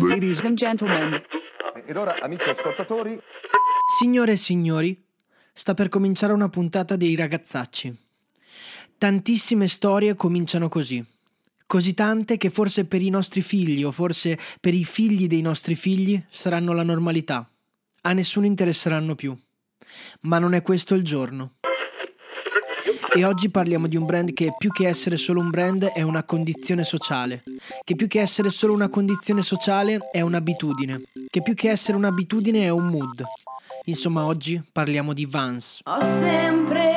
Ladies and gentlemen. Ed ora, amici ascoltatori, Signore e signori, sta per cominciare una puntata dei ragazzacci. Tantissime storie cominciano così. Così tante che forse per i nostri figli o forse per i figli dei nostri figli saranno la normalità. A nessuno interesseranno più. Ma non è questo il giorno. E oggi parliamo di un brand che più che essere solo un brand è una condizione sociale, che più che essere solo una condizione sociale è un'abitudine, che più che essere un'abitudine è un mood. Insomma, oggi parliamo di Vans. Ho sempre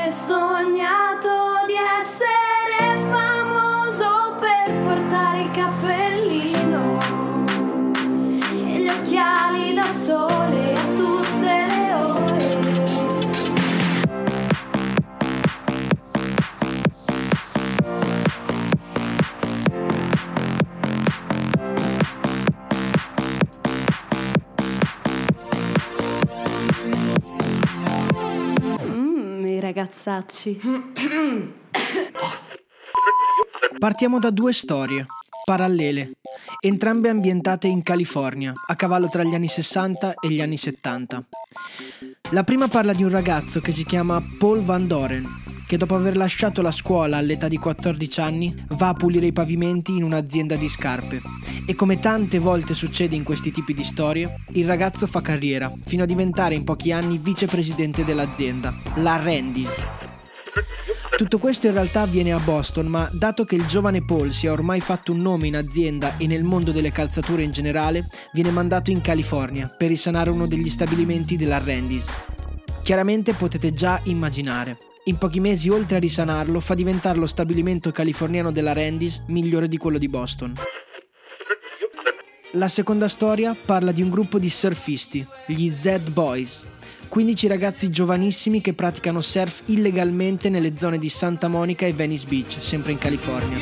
ragazzacci. Partiamo da due storie, parallele, entrambe ambientate in California, a cavallo tra gli anni 60 e gli anni 70. La prima parla di un ragazzo che si chiama Paul Van Doren, che dopo aver lasciato la scuola all'età di 14 anni va a pulire i pavimenti in un'azienda di scarpe. E come tante volte succede in questi tipi di storie, il ragazzo fa carriera, fino a diventare in pochi anni vicepresidente dell'azienda, la Randy's. Tutto questo in realtà avviene a Boston, ma dato che il giovane Paul si è ormai fatto un nome in azienda e nel mondo delle calzature in generale, viene mandato in California per risanare uno degli stabilimenti della Randy's. Chiaramente potete già immaginare. In pochi mesi, oltre a risanarlo, fa diventare lo stabilimento californiano della Randy's migliore di quello di Boston. La seconda storia parla di un gruppo di surfisti, gli Z Boys, 15 ragazzi giovanissimi che praticano surf illegalmente nelle zone di Santa Monica e Venice Beach, sempre in California.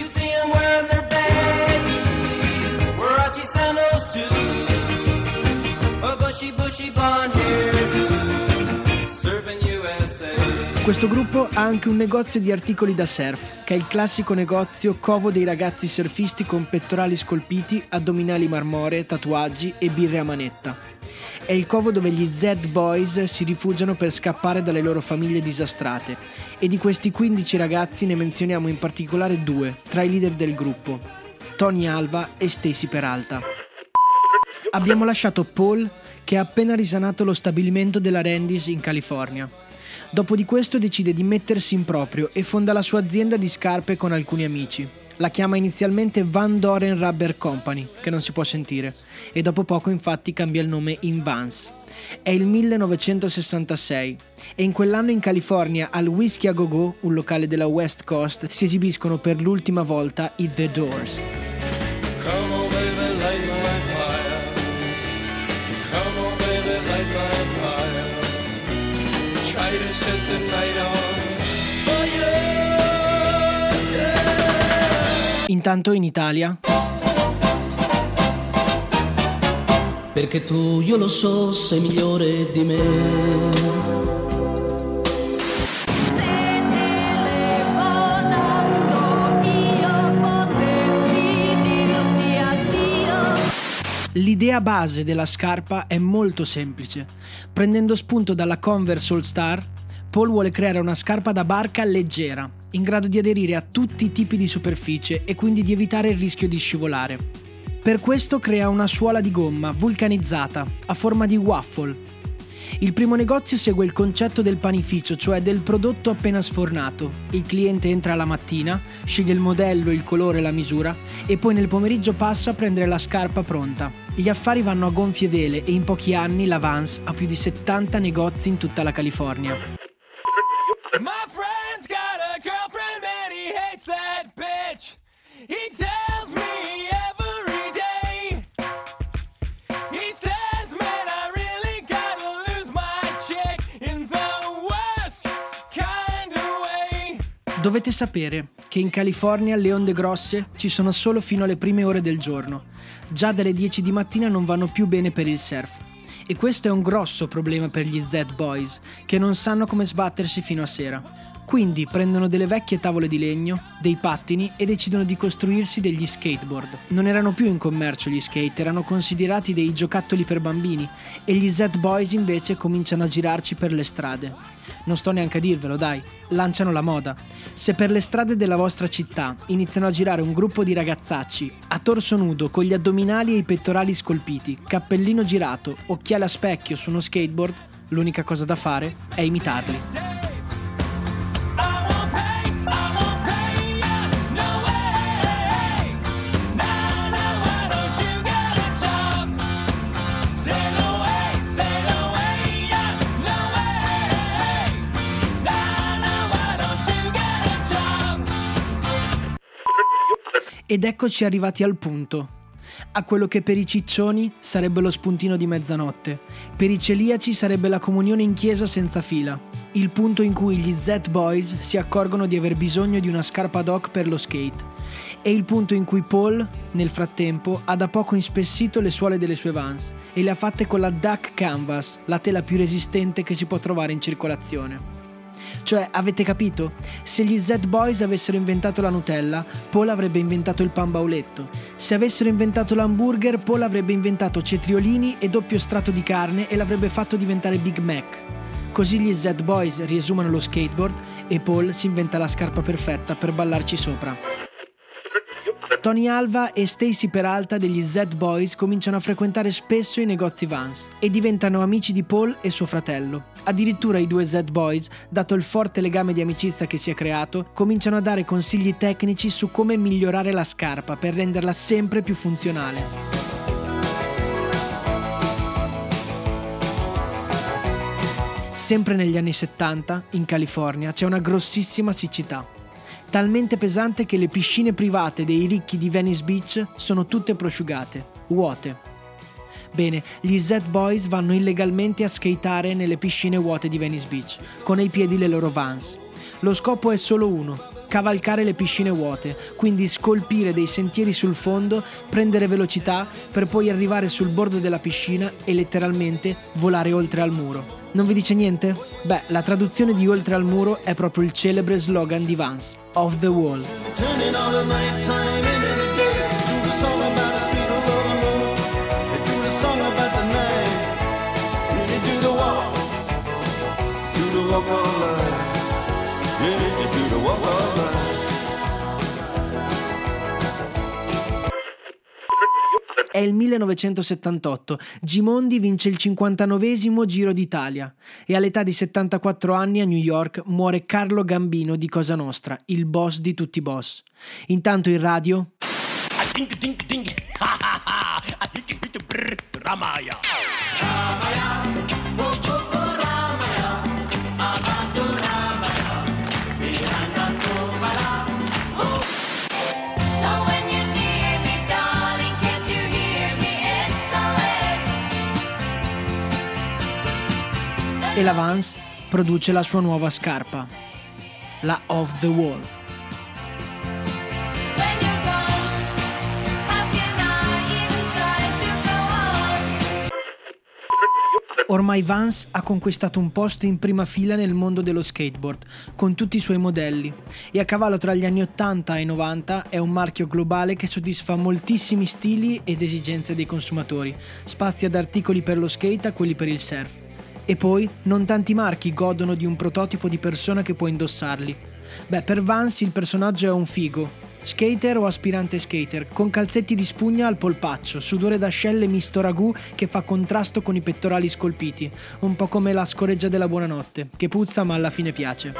Questo gruppo ha anche un negozio di articoli da surf, che è il classico negozio covo dei ragazzi surfisti con pettorali scolpiti, addominali marmoree, tatuaggi e birre a manetta. È il covo dove gli Z Boys si rifugiano per scappare dalle loro famiglie disastrate. E di questi 15 ragazzi ne menzioniamo in particolare due, tra i leader del gruppo, Tony Alva e Stacy Peralta. Abbiamo lasciato Paul che ha appena risanato lo stabilimento della Randy's in California. Dopo di questo decide di mettersi in proprio e fonda la sua azienda di scarpe con alcuni amici. La chiama inizialmente Van Doren Rubber Company, che non si può sentire, e dopo poco infatti cambia il nome in Vans. È il 1966 e in quell'anno in California al Whiskey a Go Go, un locale della West Coast, si esibiscono per l'ultima volta i The Doors. Intanto in Italia Perché tu, io lo so, sei migliore di me. L'idea base della scarpa è molto semplice. Prendendo spunto dalla Converse All Star, Paul vuole creare una scarpa da barca leggera, in grado di aderire a tutti i tipi di superficie e quindi di evitare il rischio di scivolare. Per questo crea una suola di gomma vulcanizzata, a forma di waffle. Il primo negozio segue il concetto del panificio, cioè del prodotto appena sfornato. Il cliente entra la mattina, sceglie il modello, il colore e la misura e poi nel pomeriggio passa a prendere la scarpa pronta. Gli affari vanno a gonfie vele e in pochi anni la Vans ha più di 70 negozi in tutta la California. My friend's got a Dovete sapere che in California le onde grosse ci sono solo fino alle prime ore del giorno. Già dalle 10 di mattina non vanno più bene per il surf. E questo è un grosso problema per gli Z-Boys, che non sanno come sbattersi fino a sera. Quindi prendono delle vecchie tavole di legno, dei pattini e decidono di costruirsi degli skateboard. Non erano più in commercio gli skate, erano considerati dei giocattoli per bambini e gli Z-Boys invece cominciano a girarci per le strade. Non sto neanche a dirvelo, dai, lanciano la moda. Se per le strade della vostra città iniziano a girare un gruppo di ragazzacci a torso nudo con gli addominali e i pettorali scolpiti, cappellino girato, occhiali a specchio su uno skateboard, l'unica cosa da fare è imitarli. Ed eccoci arrivati al punto. A quello che per i ciccioni sarebbe lo spuntino di mezzanotte, per i celiaci sarebbe la comunione in chiesa senza fila, il punto in cui gli Z-Boys si accorgono di aver bisogno di una scarpa ad hoc per lo skate, e il punto in cui Paul, nel frattempo, ha da poco inspessito le suole delle sue Vans e le ha fatte con la Duck Canvas, la tela più resistente che si può trovare in circolazione. Cioè, avete capito? Se gli Z-Boys avessero inventato la Nutella, Paul avrebbe inventato il pan bauletto. Se avessero inventato l'hamburger, Paul avrebbe inventato cetriolini e doppio strato di carne e l'avrebbe fatto diventare Big Mac. Così gli Z-Boys riesumano lo skateboard e Paul si inventa la scarpa perfetta per ballarci sopra. Tony Alva e Stacy Peralta degli Z-Boys cominciano a frequentare spesso i negozi Vans e diventano amici di Paul e suo fratello. Addirittura i due Z-Boys, dato il forte legame di amicizia che si è creato, cominciano a dare consigli tecnici su come migliorare la scarpa per renderla sempre più funzionale. Sempre negli anni 70, in California, c'è una grossissima siccità. Talmente pesante che le piscine private dei ricchi di Venice Beach sono tutte prosciugate, vuote. Bene, gli Z-Boys vanno illegalmente a skateare nelle piscine vuote di Venice Beach, con ai piedi le loro vans. Lo scopo è solo uno, cavalcare le piscine vuote, quindi scolpire dei sentieri sul fondo, prendere velocità per poi arrivare sul bordo della piscina e letteralmente volare oltre al muro. Non vi dice niente? Beh, la traduzione di oltre al muro è proprio il celebre slogan di Vance, Off the Wall. Walk of life. Really do the walk of life. È il 1978. Gimondi vince il 59 Giro d'Italia e all'età di 74 anni a New York muore Carlo Gambino di Cosa Nostra, il boss di tutti i boss. Intanto in radio Ramaya. E la Vans produce la sua nuova scarpa, la Off the Wall. Ormai Vans ha conquistato un posto in prima fila nel mondo dello skateboard, con tutti i suoi modelli, e a cavallo tra gli anni 80 e 90 è un marchio globale che soddisfa moltissimi stili ed esigenze dei consumatori, spazia da articoli per lo skate a quelli per il surf. E poi non tanti marchi godono di un prototipo di persona che può indossarli. Beh, per Vans il personaggio è un figo, Skater o aspirante skater, con calzetti di spugna al polpaccio, sudore d'ascelle misto ragù che fa contrasto con i pettorali scolpiti, un po' come la scoreggia della buonanotte, che puzza ma alla fine piace.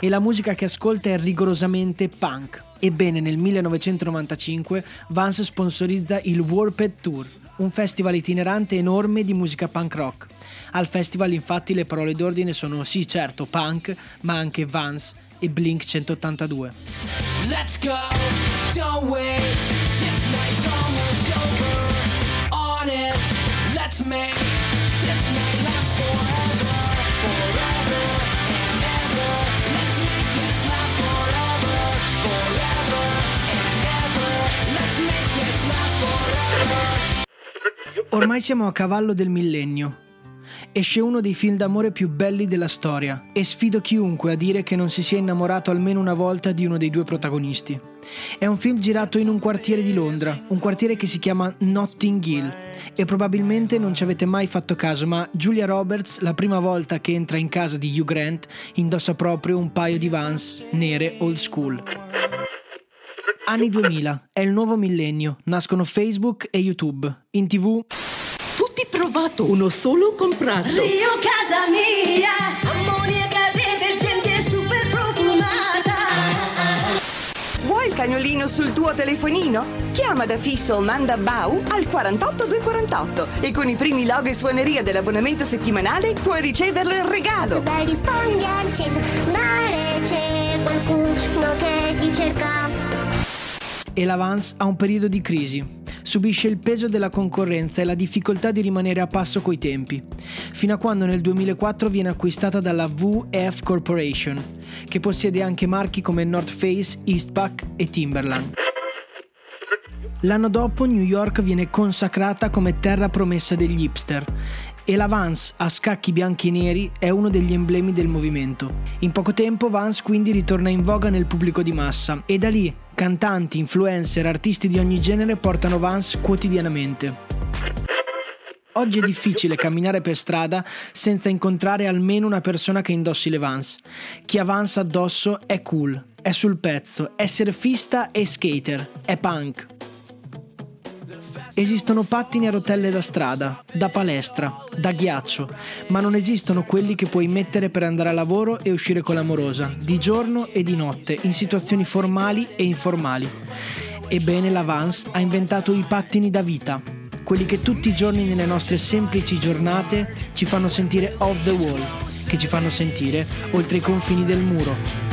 E la musica che ascolta è rigorosamente punk. Ebbene, nel 1995 Vance sponsorizza il Warped Tour, un festival itinerante enorme di musica punk rock. Al festival infatti le parole d'ordine sono sì certo punk, ma anche Vance e Blink 182. Let's go, don't wait. This night's almost over. Honest, let's make Ormai siamo a cavallo del millennio. Esce uno dei film d'amore più belli della storia e sfido chiunque a dire che non si sia innamorato almeno una volta di uno dei due protagonisti. È un film girato in un quartiere di Londra, un quartiere che si chiama Notting Hill e probabilmente non ci avete mai fatto caso, ma Julia Roberts la prima volta che entra in casa di Hugh Grant indossa proprio un paio di Vans nere old school. Anni 2000, è il nuovo millennio, nascono Facebook e YouTube. In tv Tutti provato, uno solo comprato. Rio casa mia, ammoniaca detergente super profumata. Vuoi il cagnolino sul tuo telefonino? Chiama da fisso o manda Bau al 48248 e con i primi logo e suoneria dell'abbonamento settimanale puoi riceverlo in regalo. Dai rispondi al cellulare, c'è qualcuno che ti cerca. e la Vans ha un periodo di crisi. Subisce il peso della concorrenza e la difficoltà di rimanere a passo coi tempi, fino a quando nel 2004 viene acquistata dalla VF Corporation, che possiede anche marchi come North Face, Eastpak e Timberland. L'anno dopo New York viene consacrata come terra promessa degli hipster e la Vans a scacchi bianchi e neri è uno degli emblemi del movimento. In poco tempo Vans quindi ritorna in voga nel pubblico di massa e da lì cantanti, influencer, artisti di ogni genere portano Vans quotidianamente. Oggi è difficile camminare per strada senza incontrare almeno una persona che indossi le Vans. Chi ha Vans addosso è cool, è sul pezzo, è surfista e skater, è punk. Esistono pattini a rotelle da strada, da palestra, da ghiaccio, ma non esistono quelli che puoi mettere per andare a lavoro e uscire con l'amorosa, di giorno e di notte, in situazioni formali e informali. Ebbene, la Vans ha inventato i pattini da vita, quelli che tutti i giorni nelle nostre semplici giornate ci fanno sentire off the wall, che ci fanno sentire oltre i confini del muro.